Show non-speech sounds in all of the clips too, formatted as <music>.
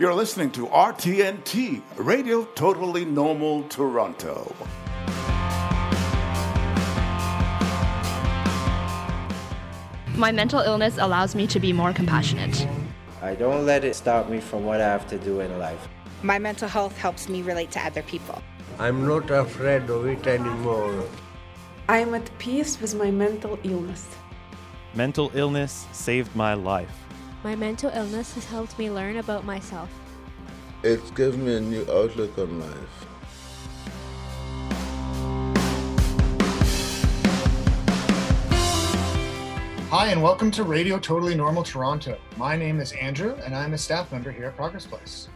You're listening to RTNT, Radio Totally Normal Toronto. My mental illness allows me to be more compassionate. I don't let it stop me from what I have to do in life. My mental health helps me relate to other people. I'm not afraid of it anymore. I am at peace with my mental illness. Mental illness saved my life. My mental illness has helped me learn about myself. It's given me a new outlook on life. Hi, and welcome to Radio Totally Normal Toronto. My name is Andrew, and I'm a staff member here at Progress Place.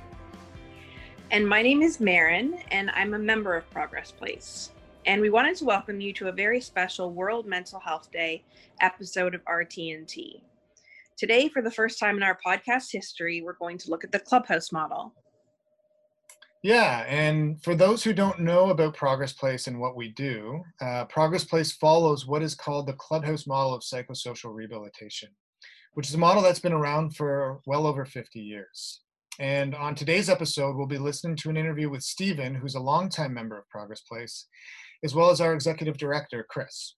And my name is Marin, and I'm a member of Progress Place. And we wanted to welcome you to a very special World Mental Health Day episode of RTNT. Today, for the first time in our podcast history, we're going to look at the clubhouse model. Yeah, and for those who don't know about Progress Place and what we do, uh, Progress Place follows what is called the clubhouse model of psychosocial rehabilitation, which is a model that's been around for well over 50 years. And on today's episode, we'll be listening to an interview with Stephen, who's a longtime member of Progress Place, as well as our executive director, Chris.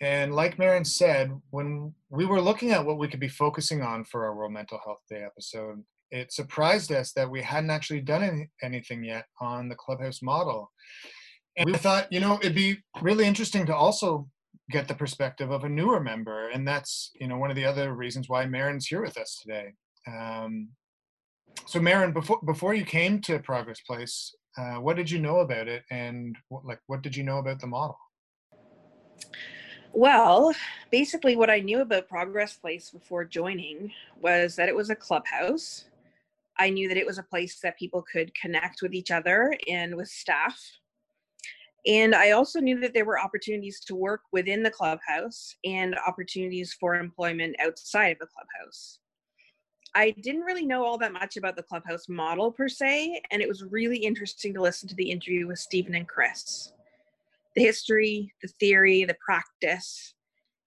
And like Marin said, when we were looking at what we could be focusing on for our World Mental Health Day episode, it surprised us that we hadn't actually done any, anything yet on the clubhouse model. And we thought, you know, it'd be really interesting to also get the perspective of a newer member. And that's, you know, one of the other reasons why Marin's here with us today. Um, so Marin, before before you came to Progress Place, uh, what did you know about it, and what, like what did you know about the model? Well, basically, what I knew about Progress Place before joining was that it was a clubhouse. I knew that it was a place that people could connect with each other and with staff. And I also knew that there were opportunities to work within the clubhouse and opportunities for employment outside of the clubhouse. I didn't really know all that much about the clubhouse model per se, and it was really interesting to listen to the interview with Stephen and Chris. The history, the theory, the practice,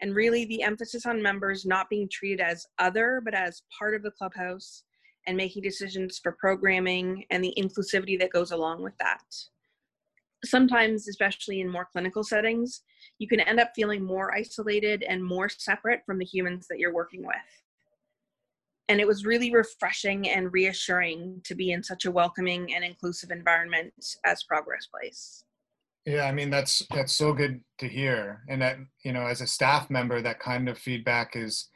and really the emphasis on members not being treated as other, but as part of the clubhouse and making decisions for programming and the inclusivity that goes along with that. Sometimes, especially in more clinical settings, you can end up feeling more isolated and more separate from the humans that you're working with and it was really refreshing and reassuring to be in such a welcoming and inclusive environment as progress place yeah i mean that's that's so good to hear and that you know as a staff member that kind of feedback is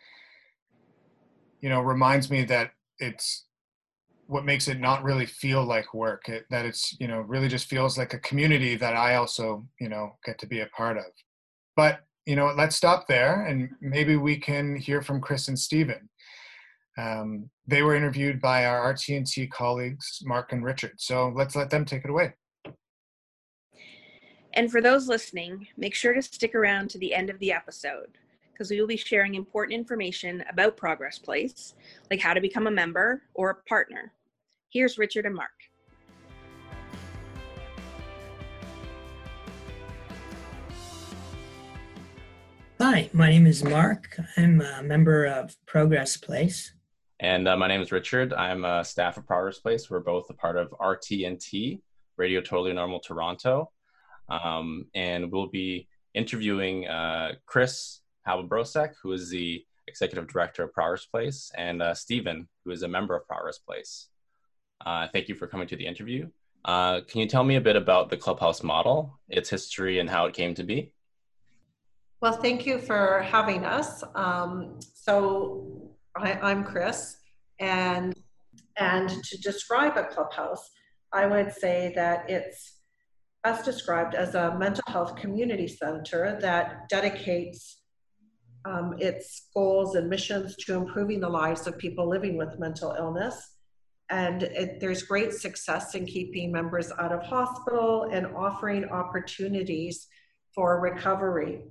you know reminds me that it's what makes it not really feel like work it, that it's you know really just feels like a community that i also you know get to be a part of but you know let's stop there and maybe we can hear from chris and stephen um, they were interviewed by our RTNT colleagues, Mark and Richard. So let's let them take it away. And for those listening, make sure to stick around to the end of the episode because we will be sharing important information about Progress Place, like how to become a member or a partner. Here's Richard and Mark. Hi, my name is Mark. I'm a member of Progress Place. And uh, my name is Richard. I'm a staff of Progress Place. We're both a part of RTNT, Radio Totally Normal Toronto. Um, and we'll be interviewing uh, Chris Havelbrosek, who is the executive director of Progress Place, and uh, Stephen, who is a member of Progress Place. Uh, thank you for coming to the interview. Uh, can you tell me a bit about the Clubhouse model, its history, and how it came to be? Well, thank you for having us. Um, so, I, am Chris, and and to describe a clubhouse, I would say that it's best described as a mental health community center that dedicates um, its goals and missions to improving the lives of people living with mental illness. And it, there's great success in keeping members out of hospital and offering opportunities for recovery.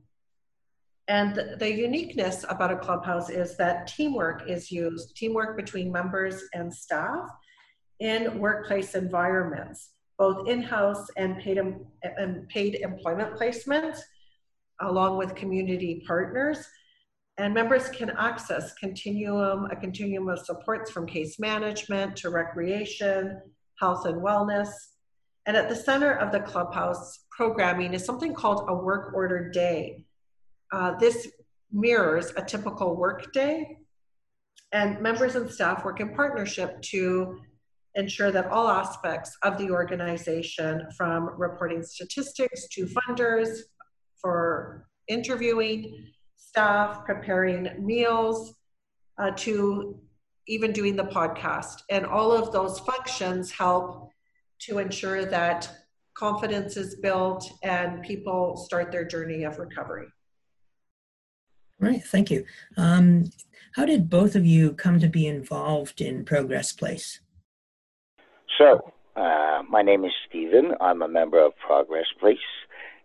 And the, the, uniqueness about a clubhouse is that teamwork is used, teamwork between members and staff in workplace environments, both in-house and paid, and paid employment placements, along with community partners. And members can access continuum, a continuum of supports from case management to recreation, health and wellness. And at the center of the clubhouse programming is something called a work-ordered day. Uh, this mirrors a typical work day, and members and staff work in partnership to ensure that all aspects of the organization, from reporting statistics to funders, for interviewing staff, preparing meals, uh, to even doing the podcast. And all of those functions help to ensure that confidence is built and people start their journey of recovery. Right, thank you. Um, how did both of you come to be involved in Progress Place? So, uh, my name is Stephen. I'm a member of Progress Place,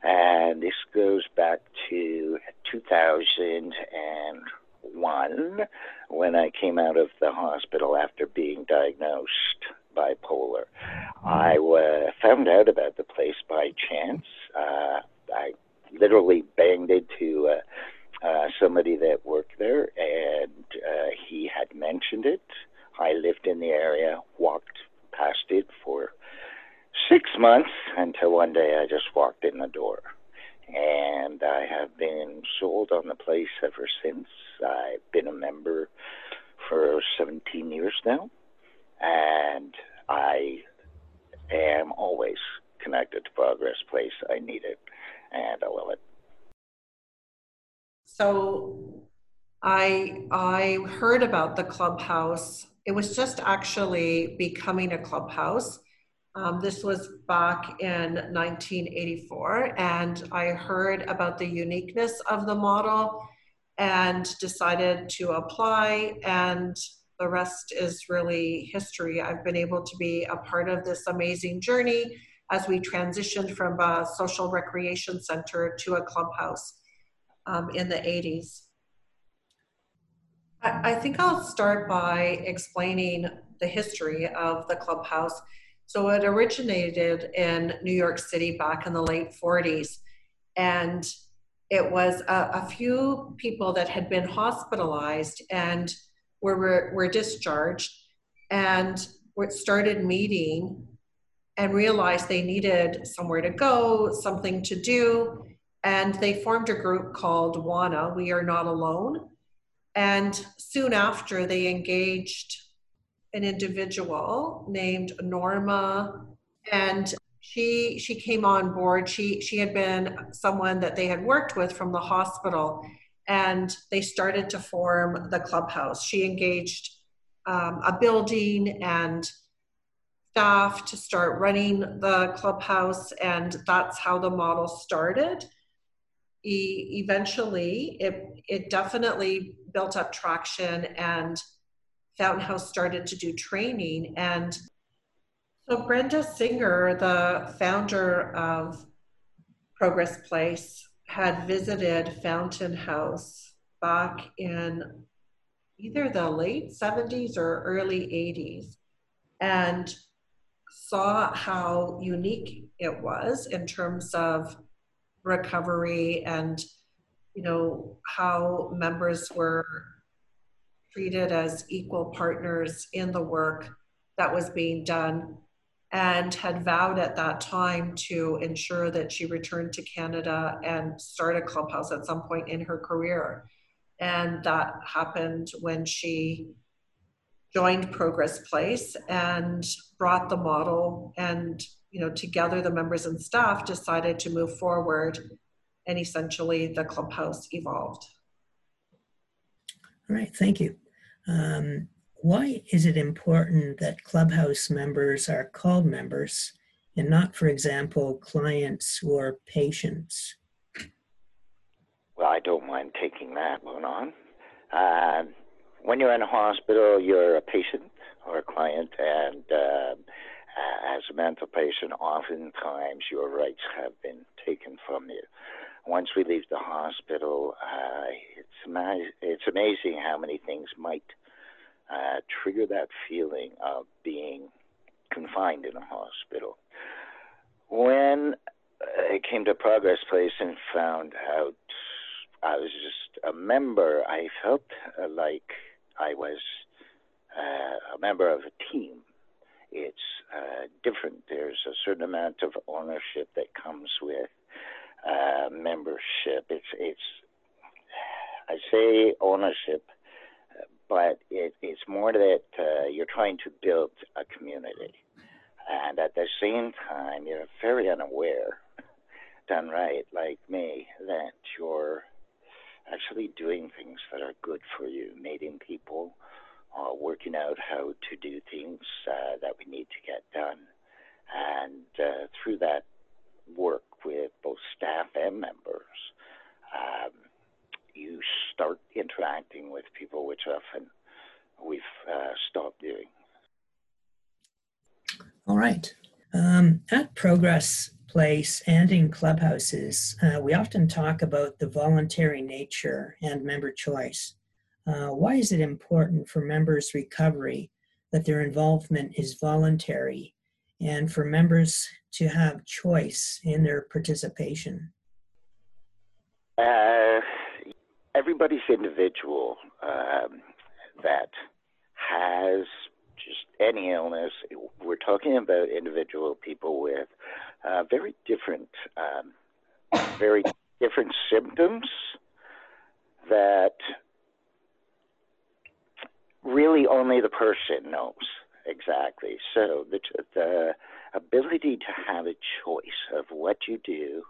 and this goes back to 2001 when I came out of the hospital after being diagnosed bipolar. I uh, found out about the place by chance. Uh, I literally banged into uh, uh, somebody that worked there, and uh, he had mentioned it. I lived in the area, walked past it for six months until one day I just walked in the door. And I have been sold on the place ever since. I've been a member for 17 years now. And I am always connected to Progress Place. I need it, and I love it. So I I heard about the clubhouse it was just actually becoming a clubhouse. Um, this was back in 1984, and I heard about the uniqueness of the model and decided to apply. And the rest is really history. I've been able to be a part of this amazing journey as we transitioned from a social recreation center to a clubhouse um, in the 80s. I, think I'll start by explaining the history of the clubhouse. So it originated in New York City back in the late 40s. And it was a, a few people that had been hospitalized and were, were discharged and started meeting and realized they needed somewhere to go, something to do. And they formed a group called WANA, We Are Not Alone and soon after, they engaged an individual named Norma, and she she came on board. She she had been someone that they had worked with from the hospital, and they started to form the clubhouse. She engaged um, a building and staff to start running the clubhouse, and that's how the model started. E- eventually, it it definitely built up traction and Fountain House started to do training. And so Brenda Singer, the founder of Progress Place, had visited Fountain House back in either the late 70s or early 80s and saw how unique it was in terms of recovery and you know, how members were treated as equal partners in the work that was being done and had vowed at that time to ensure that she returned to Canada and start a clubhouse at some point in her career. And that happened when she joined Progress Place and brought the model and you know together the members and staff decided to move forward and essentially the clubhouse evolved. All right, thank you. Um, why is it important that clubhouse members are called members and not, for example, clients or patients? Well, I don't mind taking that one on. Uh, when you're in a hospital, you're a patient or a client, and uh, as a mental patient, oftentimes your rights have been taken from you once we leave the hospital, uh, it's, ama- it's amazing how many things might uh, trigger that feeling of being confined in a hospital. When I came to Progress Place and found out I was just a member. I felt uh, like I was uh, a member of a team. It's uh, different. There's a certain amount of ownership that comes with uh, membership. It's it's I say ownership, but it, it's more that uh, you're trying to build a community, and at the same time you're very unaware, done right, like me, that you're actually doing things that are good for you, meeting people, uh, working out how to do things uh, that we need to get done. And uh, through that work with both staff and members, um, you start interacting with people, which often we've uh, stopped doing. All right. Um, at Progress Place and in clubhouses, uh, we often talk about the voluntary nature and member choice. Uh, why is it important for members' recovery that their involvement is voluntary and for members to have choice in their participation? Uh, everybody's individual um, that has just any illness. We're talking about individual people with uh, very different, um, very different symptoms that really only the person knows exactly. So the, the ability to have a choice of what you do,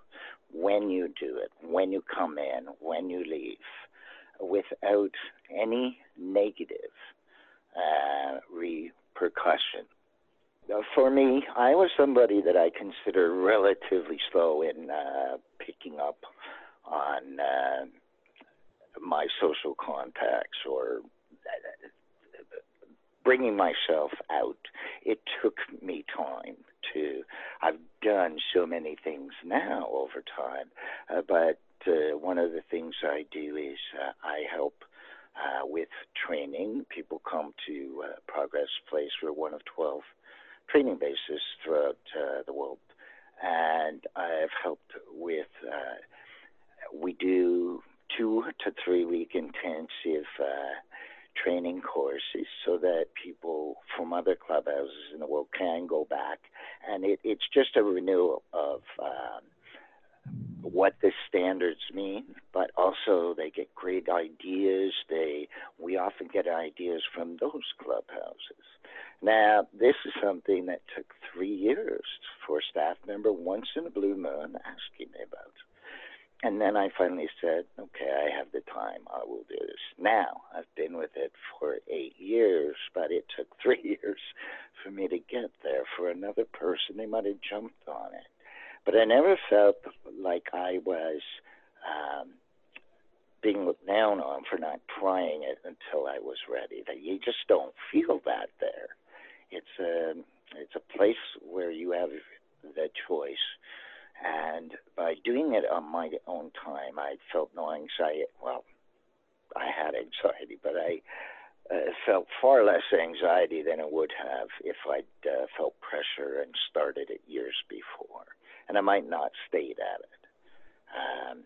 when you do it, when you come in, when you leave, without any negative uh, repercussion. For me, I was somebody that I consider relatively slow in uh, picking up on uh, my social contacts or bringing myself out. It took me time to. I've done so many things now over time, uh, but uh, one of the things I do is uh, I help uh, with training. People come to uh, Progress Place. We're one of 12 training bases throughout uh, the world. And I've helped with, we do two to three week intensive training courses so that people from other clubhouses in the world can go back. And it, it's just a renewal of um, what the standards mean, but also they get great ideas. They we often get ideas from those clubhouses. Now, this is something that took three years for a staff member once in a blue moon asking me about. And then I finally said, okay, I have the time. I will do this. Now, I've been with it for eight years, but it took <laughs> three years for me to get there. For another person, they might have jumped on it. But I never felt like I was um, being looked down on for not trying it until I was ready. That you just don't feel that there. It's a it's a place where you have the choice and by doing it on my own time, I felt no anxiety. Well, I had anxiety, but I uh, felt far less anxiety than I would have if I'd uh, felt pressure and started it years before. And I might not stayed at it. Um,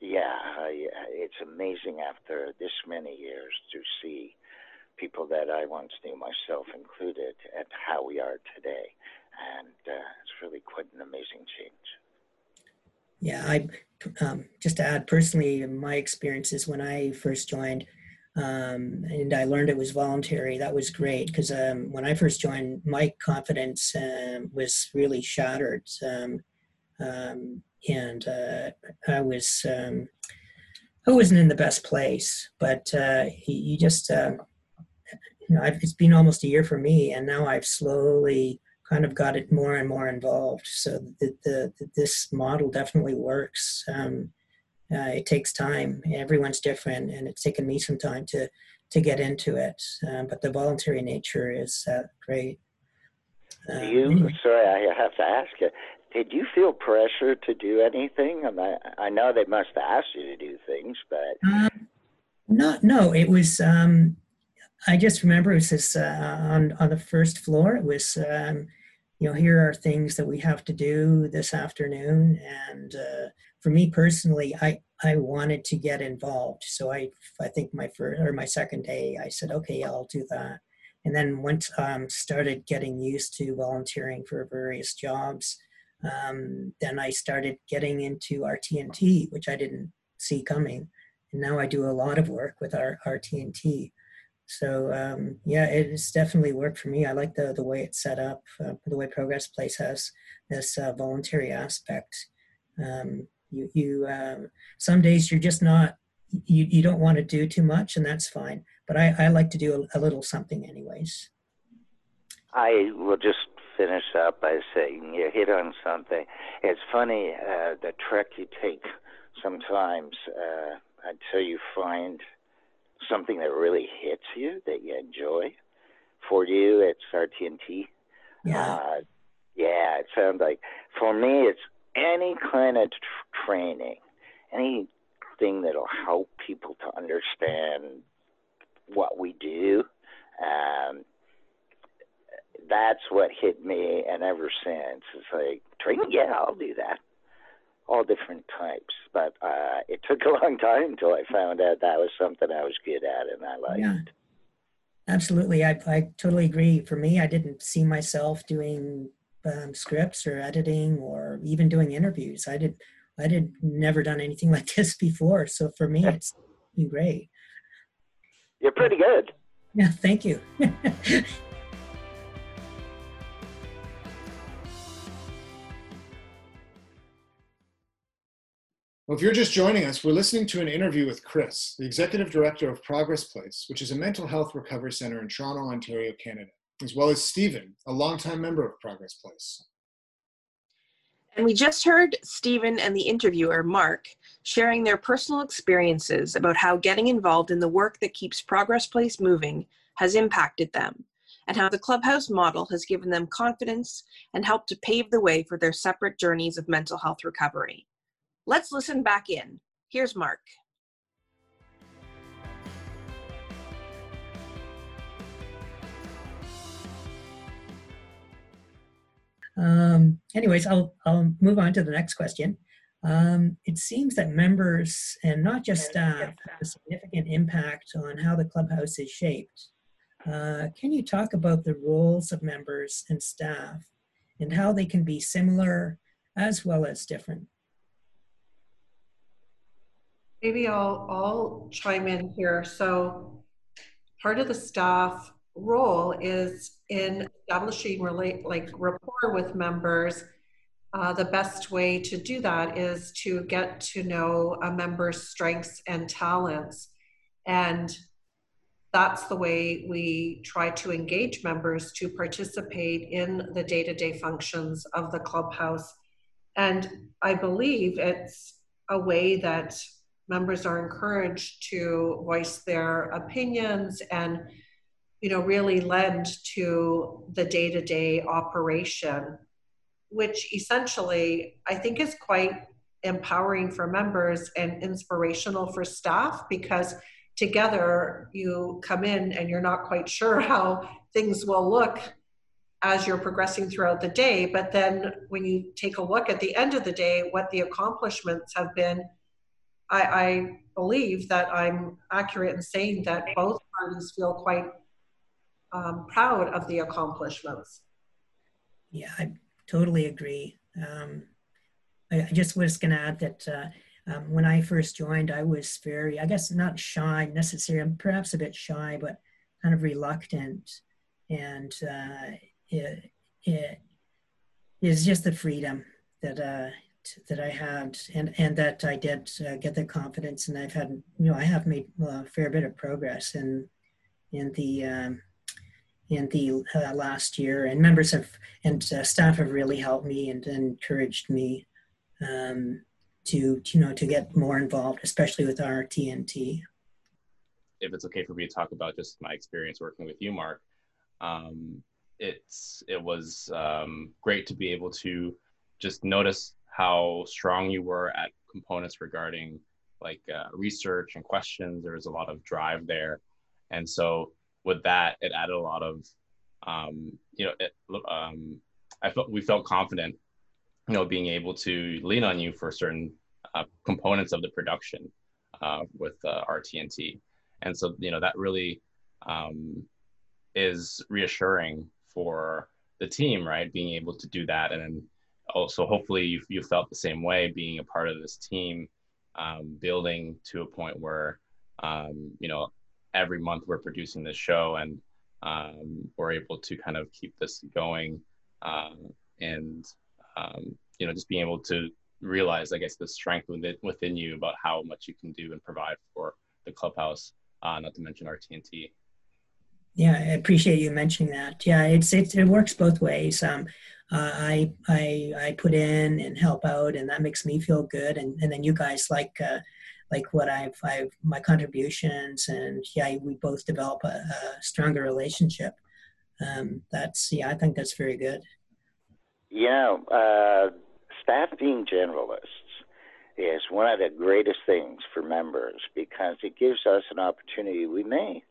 yeah, I, it's amazing after this many years to see people that I once knew, myself included, and how we are today and uh, it's really quite an amazing change. Yeah, I um, just to add personally, my experiences when I first joined, um, and I learned it was voluntary. That was great because um, when I first joined, my confidence um, was really shattered, um, um, and uh, I was I wasn't in the best place. But uh, you just uh, you know, I've, it's been almost a year for me, and now I've slowly kind of got it more and more involved. So the, the, the this model definitely works. Um, uh, it takes time. Everyone's different, and it's taken me some time to to get into it. Um, but the voluntary nature is uh, great. Um, you, anyway. sorry, I have to ask you. Did you feel pressure to do anything? I, I know they must have asked you to do things, but um, not. No, it was. Um, I just remember it was this uh, on on the first floor. It was um, you know, here are things that we have to do this afternoon. And uh, for me personally, I, I wanted to get involved. So I, I think my first or my second day, I said, okay, I'll do that. And then once um, started getting used to volunteering for various jobs, um, then I started getting into RTNT, which I didn't see coming. And now I do a lot of work with our RTNT. So um, yeah, it has definitely worked for me. I like the the way it's set up, uh, the way Progress Place has this uh, voluntary aspect. Um, you you um, some days you're just not you you don't want to do too much, and that's fine. But I I like to do a, a little something anyways. I will just finish up by saying you hit on something. It's funny uh, the trek you take sometimes uh, until you find something that really hits you that you enjoy. For you, it's RTNT. Yeah. Uh, yeah, it sounds like for me, it's any kind of tr- training, anything that'll help people to understand what we do. Um, that's what hit me, and ever since, it's like training. Yeah, I'll do that all different types. But uh, it took a long time until I found out that was something I was good at and I liked. Yeah. Absolutely, I, I totally agree. For me, I didn't see myself doing um, scripts or editing or even doing interviews. I did, I did never done anything <laughs> like this before. So for me, it's <laughs> great. You're pretty good. Yeah, thank you. <laughs> Well, if you're just joining us, we're listening to an interview with Chris, the Executive Director of Progress Place, which is a mental health recovery center in Toronto, Ontario, Canada, as well as Stephen, a longtime member of Progress Place. And we just heard Stephen and the interviewer, Mark, sharing their personal experiences about how getting involved in the work that keeps Progress Place moving has impacted them, and how the clubhouse model has given them confidence and helped to pave the way for their separate journeys of mental health recovery. Let's listen back in. Here's Mark. Um, anyways, I'll, I'll move on to the next question. Um, it seems that members and not just staff have a significant impact on how the clubhouse is shaped. Uh, can you talk about the roles of members and staff and how they can be similar as well as different? Maybe I'll, I'll chime in here. So part of the staff role is in establishing relate like rapport with members. Uh, the best way to do that is to get to know a member's strengths and talents. And that's the way we try to engage members to participate in the day to day functions of the clubhouse. And I believe it's a way that members are encouraged to voice their opinions and you know really lend to the day-to-day operation which essentially i think is quite empowering for members and inspirational for staff because together you come in and you're not quite sure how things will look as you're progressing throughout the day. But then when you take a look at the end of the day what the accomplishments have been I, I believe that I'm accurate in saying that both parties feel quite um, proud of the accomplishments. Yeah, I totally agree. Um, I, I, just was going to add that uh, um, when I first joined, I was very, I guess, not shy necessarily, perhaps a bit shy, but kind of reluctant. And uh, it, it is just the freedom that uh, that I had, and and that I did uh, get the confidence, and I've had, you know, I have made a fair bit of progress in in the um, in the uh, last year, and members have and uh, staff have really helped me and, encouraged me um, to you know to get more involved, especially with RTNT. If it's okay for me to talk about just my experience working with you, Mark, um, it's it was um, great to be able to just notice how strong you were at components regarding like uh, research and questions. There was a lot of drive there, and so with that, it added a lot of, um, you know, it, um, I felt we felt confident, you know, being able to lean on you for certain uh, components of the production uh, with uh, RTNT. And so, you know, that really um, is reassuring for the team, right? Being able to do that. And then also, hopefully, you, you felt the same way being a part of this team, um, building to a point where, um, you know, every month we're producing this show and um, we're able to kind of keep this going um, and, um, you know, just being able to realize, I guess, the strength within, within you about how much you can do and provide for the clubhouse, uh, not to mention RTNT. Yeah, I appreciate you mentioning that. Yeah, it's it, it works both ways. Um, uh, I I I put in and help out, and that makes me feel good. And and then you guys like uh, like what I've I've my contributions, and yeah, we both develop a, a stronger relationship. Um, that's yeah, I think that's very good. Yeah, uh, staff being generalists is one of the greatest things for members because it gives us an opportunity. We may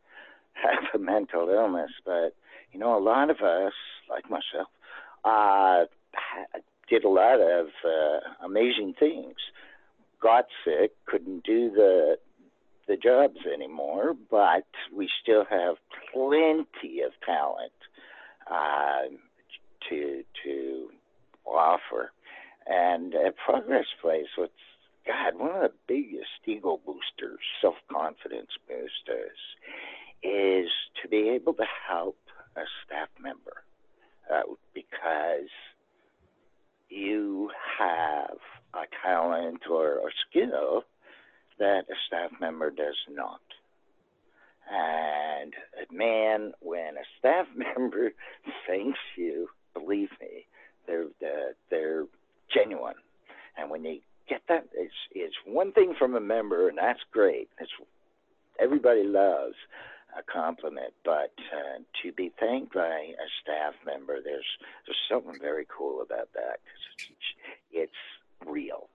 <laughs> have a mental illness, but you know, a lot of us, like myself, uh, did a lot of uh, amazing things. Got sick, couldn't do the the jobs anymore, but we still have plenty of talent uh, to to offer. And at Progress Place, what's God, one of the biggest ego boosters, self confidence boosters, is to be able to help a staff member uh, because you have a talent or a skill that a staff member does not. And man, when a staff <laughs> member thanks you, believe me, they're they're genuine. And when they get that, it's it's one thing from a member, and that's great. It's everybody loves a compliment, but uh, to be thanked by a staff member, there's there's something very cool about that because it's, it's real.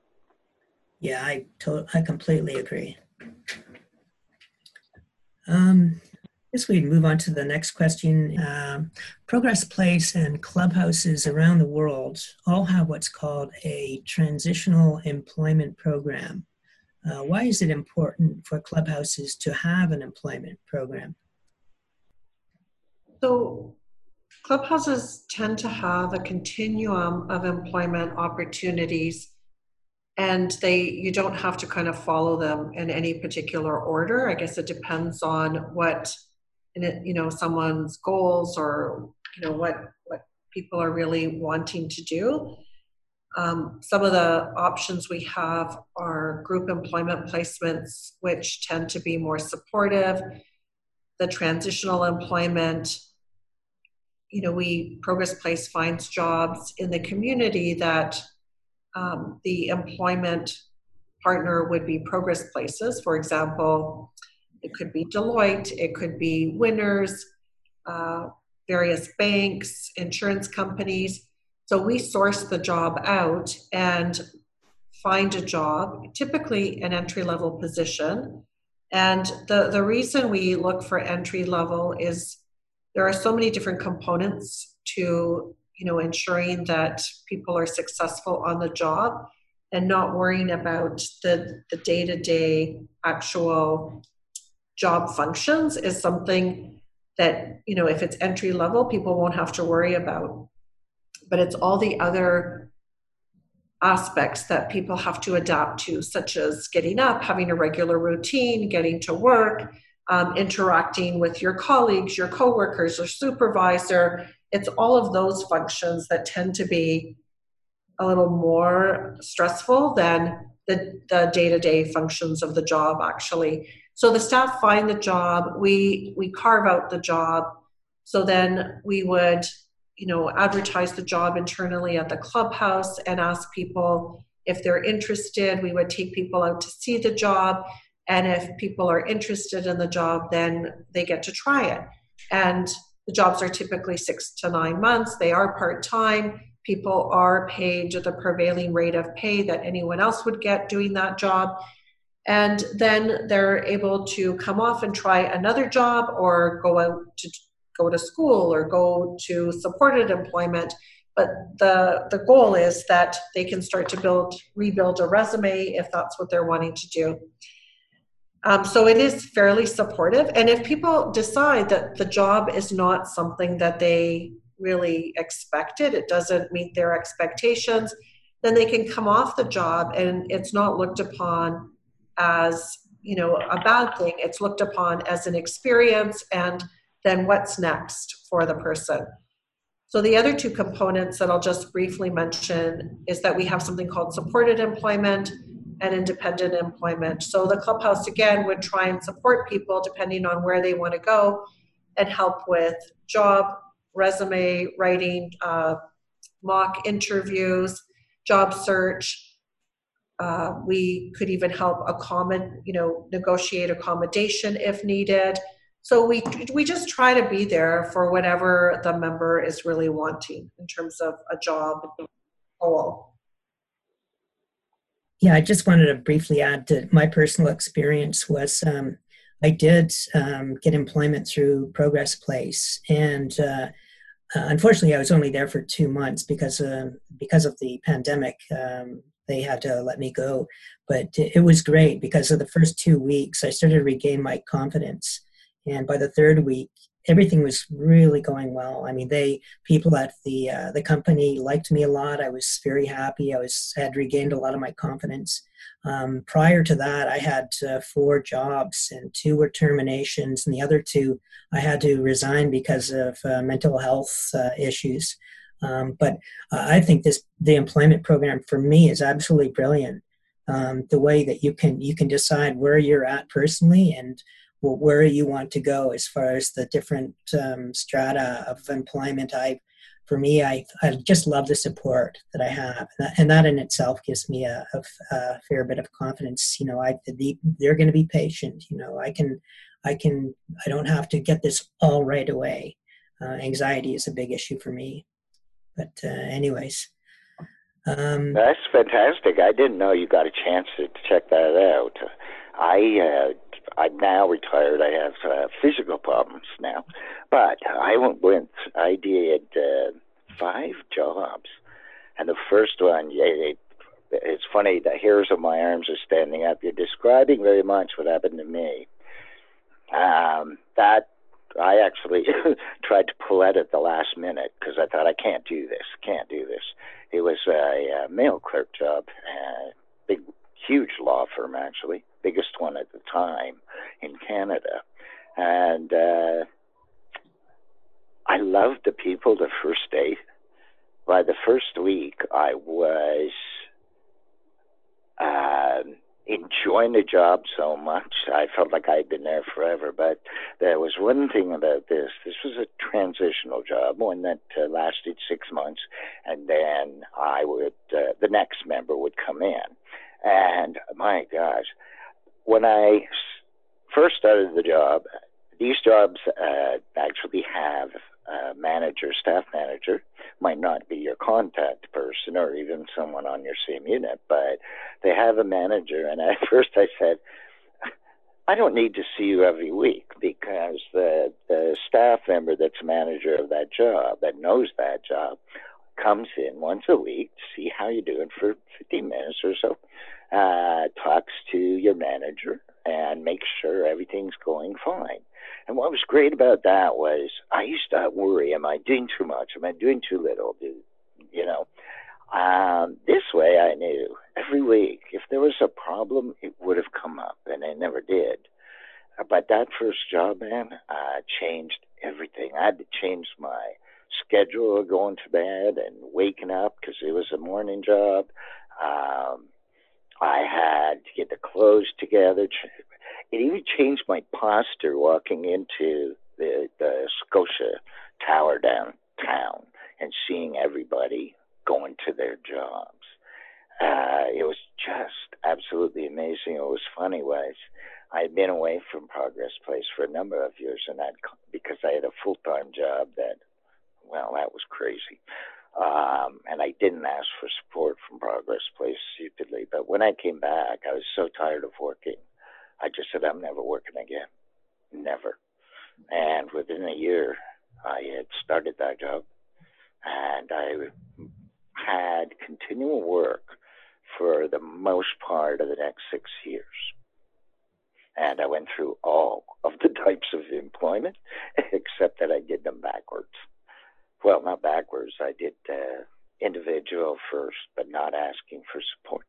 Yeah, I to- I completely agree. Um, I guess we move on to the next question. Um, Progress Place and clubhouses around the world all have what's called a transitional employment program. Uh, why is it important for clubhouses to have an employment program? So, clubhouses tend to have a continuum of employment opportunities and they you don't have to kind of follow them in any particular order i guess it depends on what you know someone's goals or you know what what people are really wanting to do um, some of the options we have are group employment placements, which tend to be more supportive. The transitional employment, you know, we Progress Place finds jobs in the community that um, the employment partner would be Progress Places. For example, it could be Deloitte, it could be Winners, uh, various banks, insurance companies so we source the job out and find a job, typically an entry level position. And the, the reason we look for entry level is there are so many different components to you know ensuring that people are successful on the job and not worrying about the, the day-to-day actual job functions is something that you know if it's entry level people won't have to worry about but it's all the other aspects that people have to adapt to, such as getting up, having a regular routine, getting to work, um, interacting with your colleagues, your coworkers, your supervisor. It's all of those functions that tend to be a little more stressful than the, the day-to-day functions of the job actually. So the staff find the job. We we carve out the job. So then we would you know advertise the job internally at the clubhouse and ask people if they're interested. We would take people out to see the job and if people are interested in the job then they get to try it. And the jobs are typically six to nine months. They are part-time. People are paid the prevailing rate of pay that anyone else would get doing that job. And then they're able to come off and try another job or go out to go to school or go to supported employment But the, the goal is that they can start to build, rebuild a resume if that's what they're wanting to do. Um, so it is fairly supportive. And if people decide that the job is not something that they really expected, it doesn't meet their expectations, then they can come off the job and it's not looked upon as you know a bad thing it's looked upon as an experience and then what's next for the person? So the other two components that i'll just briefly mention is that we have something called supported employment and independent employment. So the clubhouse again would try and support people depending on where they want to go and help with job resume writing uh, mock interviews job search. Uh, we could even help accommodate, you know, negotiate accommodation if needed. So we we just try to be there for whatever the member is really wanting in terms of a job goal. Yeah, I just wanted to briefly add that my personal experience was um, I did um, get employment through Progress Place, and uh, uh, unfortunately, I was only there for two months because uh, because of the pandemic. Um, they had to let me go. But it was great because of the first two weeks, I started to regain my confidence. And by the third week, everything was really going well. I mean, they people at the uh, the company liked me a lot. I was very happy. I was had regained a lot of my confidence. Um, prior to that, I had uh, four jobs, and two were terminations, and the other two I had to resign because of uh, mental health uh, issues. Um, but uh, I think this the employment program for me is absolutely brilliant. Um, the way that you can you can decide where you're at personally and where you want to go as far as the different um, strata of employment. I for me, I, I just love the support that I have, and that in itself gives me a, a, a fair bit of confidence. You know, I they're going to be patient. You know, I can, I can, I don't have to get this all right away. Uh, anxiety is a big issue for me. But uh, anyways, um, that's fantastic. I didn't know you got a chance to check that out. I uh, I'm now retired. I have uh, physical problems now, but I went. I did uh, five jobs, and the first one, yeah, it, it's funny. The hairs of my arms are standing up. You're describing very much what happened to me. Um, that I actually <laughs> tried to pull out at the last minute because I thought I can't do this, can't do this. It was a, a mail clerk job, a big, huge law firm actually, biggest one at the time in Canada, and uh, I loved the people the first day. By the first week, I was. Uh, enjoying the job so much. I felt like I'd been there forever. But there was one thing about this. This was a transitional job, one that uh, lasted six months, and then I would uh, the next member would come in, and my gosh, when I first started the job, these jobs uh, actually have a manager, staff manager, might not be your contact person or even someone on your same unit, but they have a manager. And at <laughs> first I said, I don't need to see you every week because the, the staff member that's manager of that job, that knows that job, comes in once a week to see how you're doing for 15 minutes or so, uh, talks to your manager, and makes sure everything's going fine. And what was great about that was I used to worry, am I doing too much? Am I doing too little? Do, you know, um, this way I knew every week if there was a problem, it would have come up, and it never did. But that first job, man, uh, changed everything. I had to change my schedule of going to bed and waking up because it was a morning job. Um, I had to get the clothes together, it even changed my posture walking into the, the Scotia Tower downtown and seeing everybody going to their jobs. Uh, it was just absolutely amazing. It was funny was I had been away from Progress Place for a number of years, and that because I had a full time job that, well, that was crazy. Um, and I didn't ask for support from Progress Place stupidly. But when I came back, I was so tired of working I just said, I'm never working again. Never. And within a year, I had started that job. and I had continual work for the most part of the next six years. And I went through all of the <laughs> types of employment, <laughs> except that I did them backwards. Well, not backwards. I did uh, individual first, but not asking for support.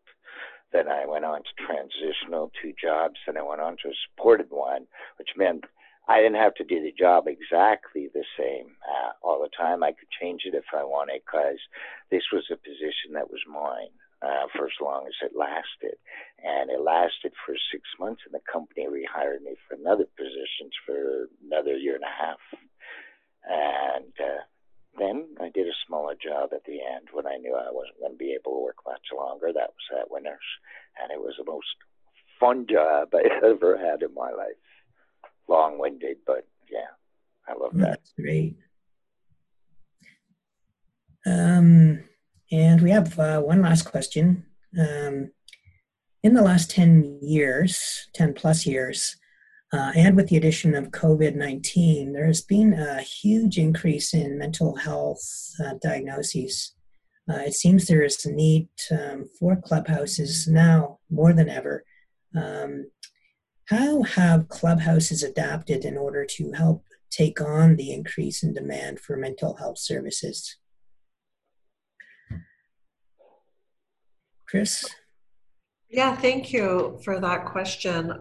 Then I went on to transitional two jobs, and I went on to a supported one, which meant I didn't have to do the job exactly the same uh, all the time. I could change it if I wanted because this was a position that was mine uh, for as long as it lasted. And it lasted for six months, and the company rehired me for another positions for another year and a half. And uh, then I did a smaller job at the end when I knew I wasn't going to be able to work much longer. That was at Winners, and it was the most fun job <laughs> I ever had in my life. Long-winded, but yeah, I love that. That's great. Um, and we have uh, one last question. Um, in the last 10 years, 10 plus years, uh, and with the addition of COVID 19, there has been a huge increase in mental health uh, diagnoses. Uh, it seems there is a need um, for clubhouses now more than ever. Um, how have clubhouses adapted in order to help take on the increase in demand for mental health services? Chris? Yeah, thank you for that question.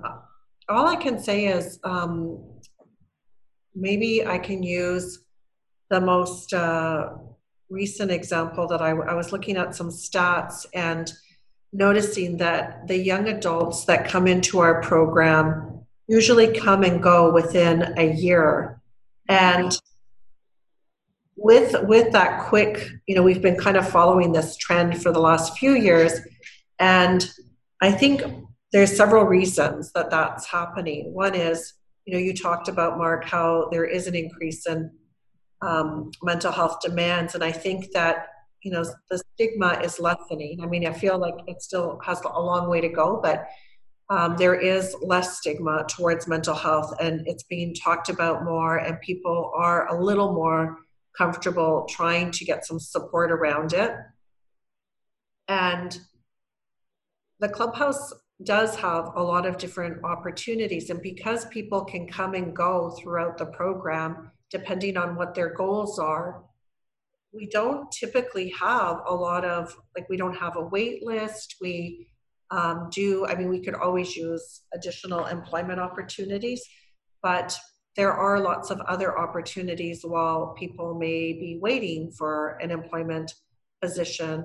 All I can say is um, maybe I can use the most uh, recent example that I, I was looking at some stats and noticing that the young adults that come into our program usually come and go within a year. And with with that quick you know we've been kind of following this trend for the last few years and i think there's several reasons that that's happening one is you know you talked about mark how there is an increase in um, mental health demands and i think that you know the stigma is lessening i mean i feel like it still has a long way to go but um, there is less stigma towards mental health and it's being talked about more and people are a little more comfortable trying to get some support around it. And the clubhouse does have a lot of different opportunities. And because people can come and go throughout the program, depending on what their goals are, we don't typically have a lot of, like, we don't have a wait list. We um, do, I mean, we could always use additional employment opportunities, but there are lots of other opportunities while people may be waiting for an employment position.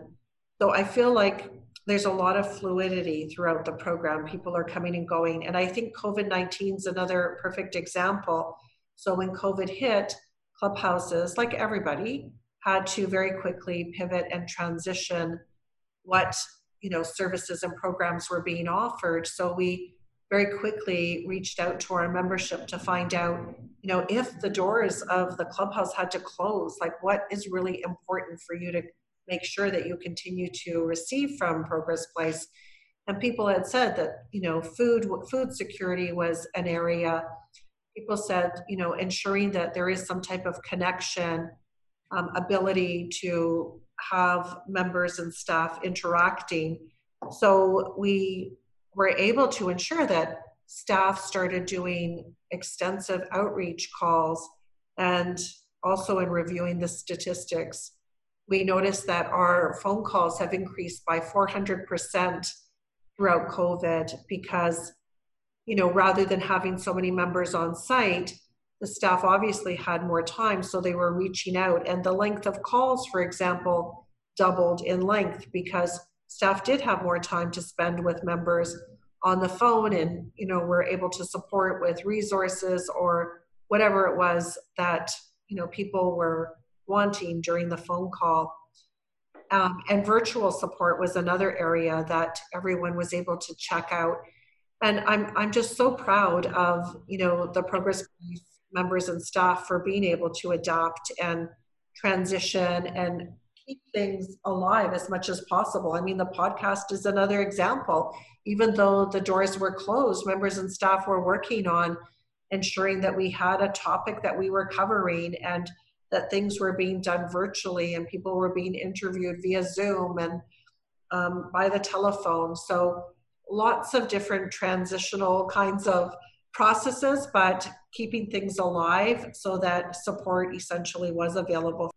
So I feel like there's a lot of fluidity throughout the program. People are coming and going. And I think COVID 19 is another perfect example. So when COVID hit, clubhouses, like everybody, had to very quickly pivot and transition what you know services and programs were being offered. So we very quickly reached out to our membership to find out you know if the doors of the clubhouse had to close like what is really important for you to make sure that you continue to receive from progress place. And people had said that you know food food security was an area. People said you know ensuring that there is some type of connection um, ability to have members and staff interacting. So we were able to ensure that staff started doing extensive outreach calls and also in reviewing the statistics we noticed that our phone calls have increased by 400% throughout covid because you know rather than having so many members on site the staff obviously had more time so they were reaching out. And the length of calls for example doubled in length because staff did have more time to spend with members on the phone and you know we're able to support with resources or whatever it was that you know people were wanting during the phone call um, and virtual support was another area that everyone was able to check out and i'm i'm just so proud of you know the progress members and staff for being able to adapt and transition and keep things alive as much as possible. I mean, the podcast is another example. Even though the doors were closed, members and staff were working on ensuring that we had a topic that we were covering and that things were being done virtually and people were being interviewed via Zoom and um, by the telephone. So lots of different transitional kinds of processes, but keeping things alive so that support essentially was available.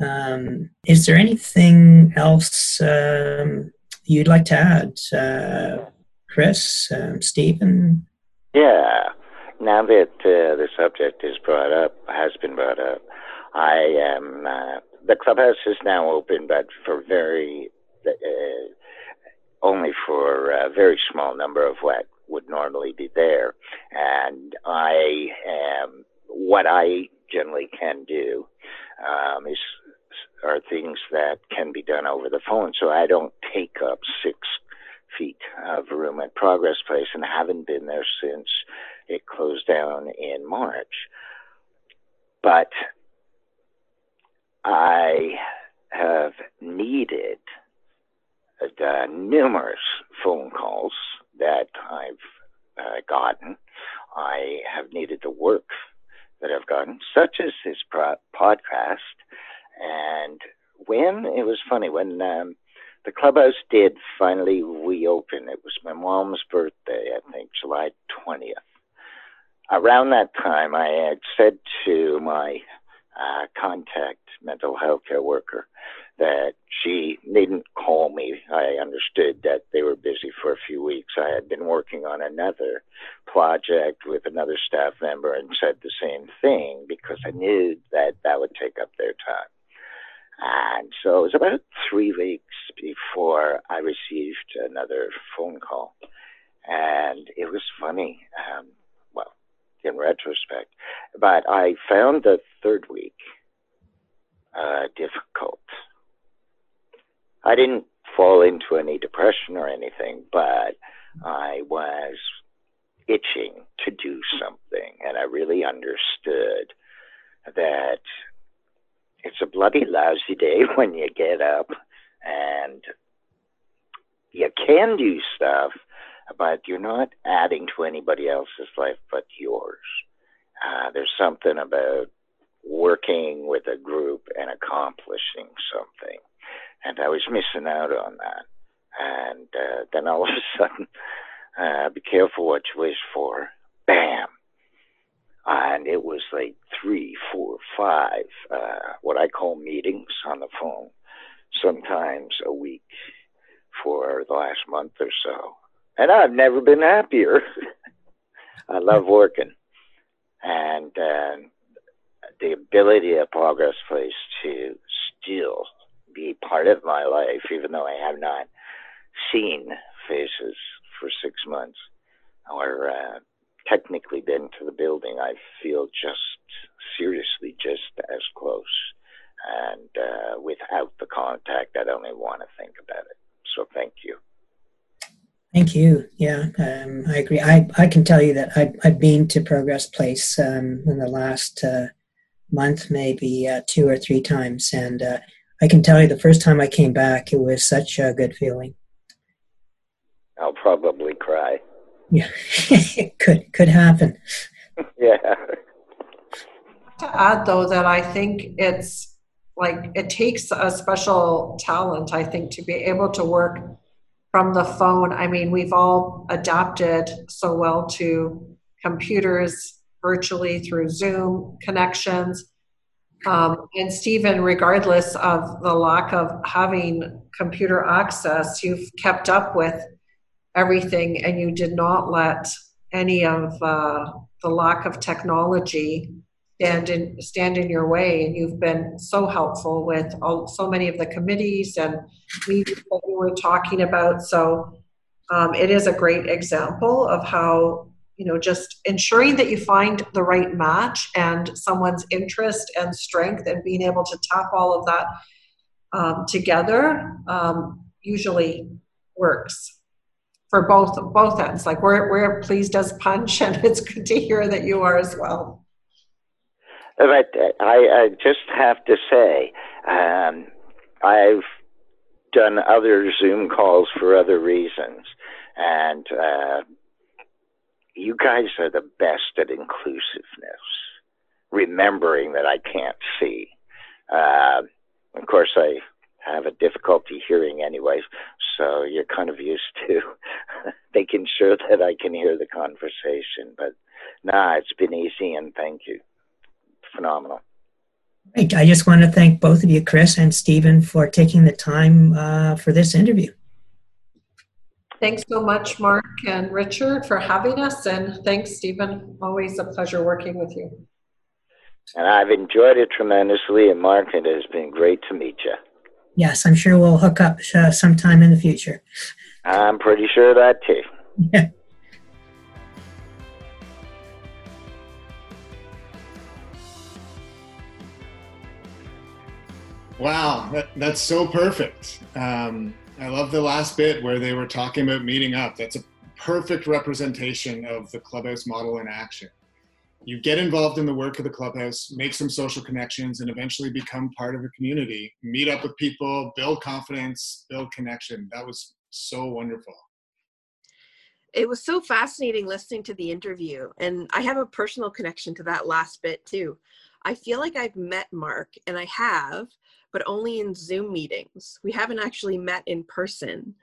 Um, is there anything else um, you'd like to add, uh, Chris, um, Stephen? Yeah. Now that uh, the subject is brought up, has been brought up, I am. Uh, the clubhouse is now open, but for very, uh, only for a very small number of what would normally be there. And I am, what I generally can do um, is are things that can be done over the phone. So I don't take up six feet of room at Progress Place and haven't been there since it closed down in March. But I have needed uh, numerous phone calls that I've uh, gotten. I have needed the work that I've gotten, such as this pro- podcast. And when it was funny, when um, the clubhouse did finally reopen, it was my mom's birthday, I think, July 20th. Around that time, I had said to my uh, contact mental health care worker that she needn't call me. I understood that they were busy for a few weeks. I had been working on another project with another staff member and said the same thing because I knew that that would take up their time. And so it was about three weeks before I received another phone call. And it was funny, um, in retrospect. But I found the third week uh, difficult. I didn't fall into any depression or anything, but I was itching to do something. And I really understood that it's a bloody lousy day <laughs> when you get up and you can do stuff, but you're not adding to anybody else's life but yours. Uh, there's something about working with a group and accomplishing something. And I was missing out on that. And uh, then all of a <laughs> sudden, uh, be careful what you wish for. Bam! And it was like three, four, five, uh, what I call meetings on the phone, sometimes a week for the last month or so. And I've never been happier. <laughs> I love working. And uh, the ability of Progress Place to still be part of my life, even though I have not seen faces for six months or uh, technically been to the building, I feel just seriously just as close. And uh, without the contact, I don't even want to think about it. So thank you. Thank you. Yeah, um, I agree. I, I can tell you that I, I've been to Progress Place um, in the last uh, month, maybe uh, two or three times. And uh, I can tell you the first time I came back, it was such a good feeling. I'll probably cry. Yeah, it <laughs> could could happen. <laughs> yeah. To add though that I think it's like it takes a special talent, I think, to be able to work from the phone. I mean, we've all adapted so well to computers virtually through Zoom connections. Um, and Stephen, regardless of the lack of having computer access, you've kept up with everything and you did not let any of uh, the lack of technology stand in stand in your way. And you've been so helpful with all, so many of the committees and meetings that you were talking about. So um, it is a great example of how you know just ensuring that you find the right match and someone's interest and strength and being able to tap all of that um, together um, usually works for both both ends. Like we're, we're pleased as punch <laughs> and it's good to hear that you are as well but I, I just have to say um, i've done other zoom calls for other reasons and uh, you guys are the best at inclusiveness. remembering that I can't see. Uh, of course, I have a difficulty hearing anyways, so you're kind of used to <laughs> making sure that I can hear the conversation. But nah, it's been easy, and thank you. Phenomenal. Great. I just want to thank both of you, Chris and Stephen, for taking the time uh, for this interview. Thanks so much, Mark and Richard, for having us. And thanks, Stephen. Always a pleasure working with you. And I've enjoyed it tremendously. And Mark, it has been great to meet you. Yes, I'm sure we'll hook up uh, sometime in the future. I'm pretty sure that too. Yeah. <laughs> Wow, that, that's so perfect. Um, I love the last bit where they were talking about meeting up. That's a perfect representation of the clubhouse model in action. You get involved in the work of the clubhouse, make some social connections, and eventually become part of a community. Meet up with people, build confidence, build connection. That was so wonderful. It was so fascinating listening to the interview, and I have a personal connection to that last bit too. I feel like I've met Mark, and I have, but only in Zoom meetings. We haven't actually met in person.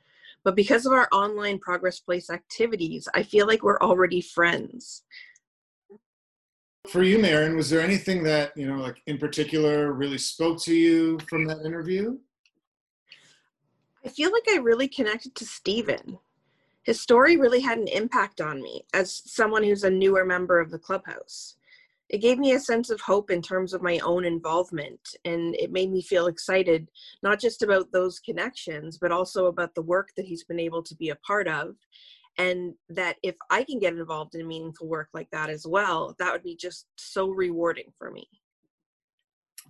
But because of our online Progress Place activities, I feel like we're already friends. For you, Marin, was there anything that, you know, like in particular really spoke to you from that interview? I feel like I really connected to Stephen. His story really had an impact on me as someone who's a newer member of the clubhouse it gave me a sense of hope in terms of my own involvement and it made me feel excited not just about those connections but also about the work that he's been able to be a part of and that if i can get involved in meaningful work like that as well that would be just so rewarding for me.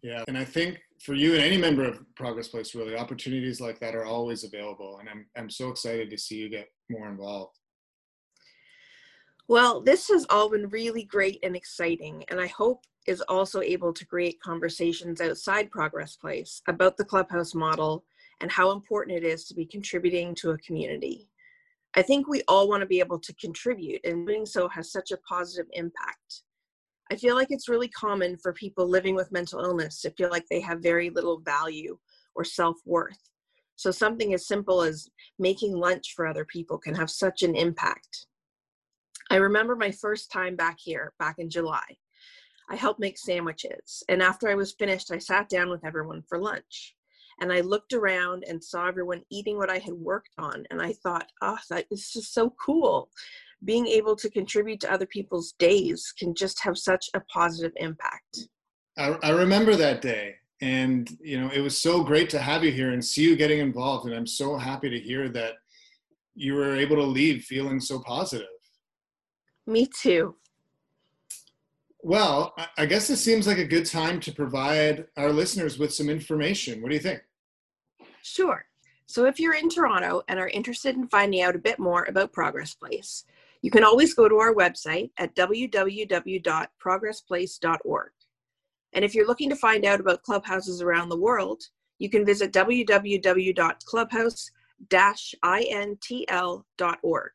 Yeah and i think for you and any member of progress place really opportunities like that are always available and i'm, I'm so excited to see you get more involved well, this has all been really great and exciting, and I hope is also able to create conversations outside Progress Place about the Clubhouse model and how important it is to be contributing to a community. I think we all want to be able to contribute, and doing so has such a positive impact. I feel like it's really common for people living with mental illness to feel like they have very little value or self worth. So, something as simple as making lunch for other people can have such an impact. I remember my first time back here, back in July. I helped make sandwiches, and after I was finished, I sat down with everyone for lunch. And I looked around and saw everyone eating what I had worked on, and I thought, oh, that is just so cool. Being able to contribute to other people's days can just have such a positive impact. I, I remember that day, and you know, it was so great to have you here and see you getting involved. And I'm so happy to hear that you were able to leave feeling so positive. Me too. Well, I guess this seems like a good time to provide our listeners with some information. What do you think? Sure. So, if you're in Toronto and are interested in finding out a bit more about Progress Place, you can always go to our website at www.progressplace.org. And if you're looking to find out about clubhouses around the world, you can visit www.clubhouse-intl.org.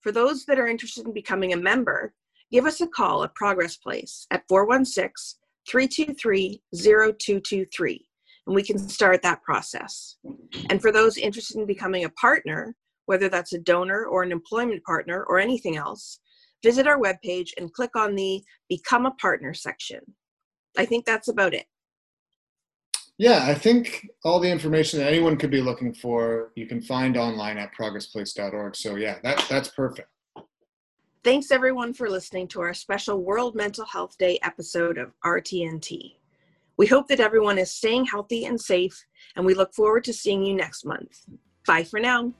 For those that are interested in becoming a member, give us a call at Progress Place at 416 323 0223 and we can start that process. And for those interested in becoming a partner, whether that's a donor or an employment partner or anything else, visit our webpage and click on the Become a Partner section. I think that's about it. Yeah, I think all the information that anyone could be looking for, you can find online at progressplace.org. So yeah, that, that's perfect. Thanks everyone for listening to our special World Mental Health Day episode of RTNT. We hope that everyone is staying healthy and safe, and we look forward to seeing you next month. Bye for now.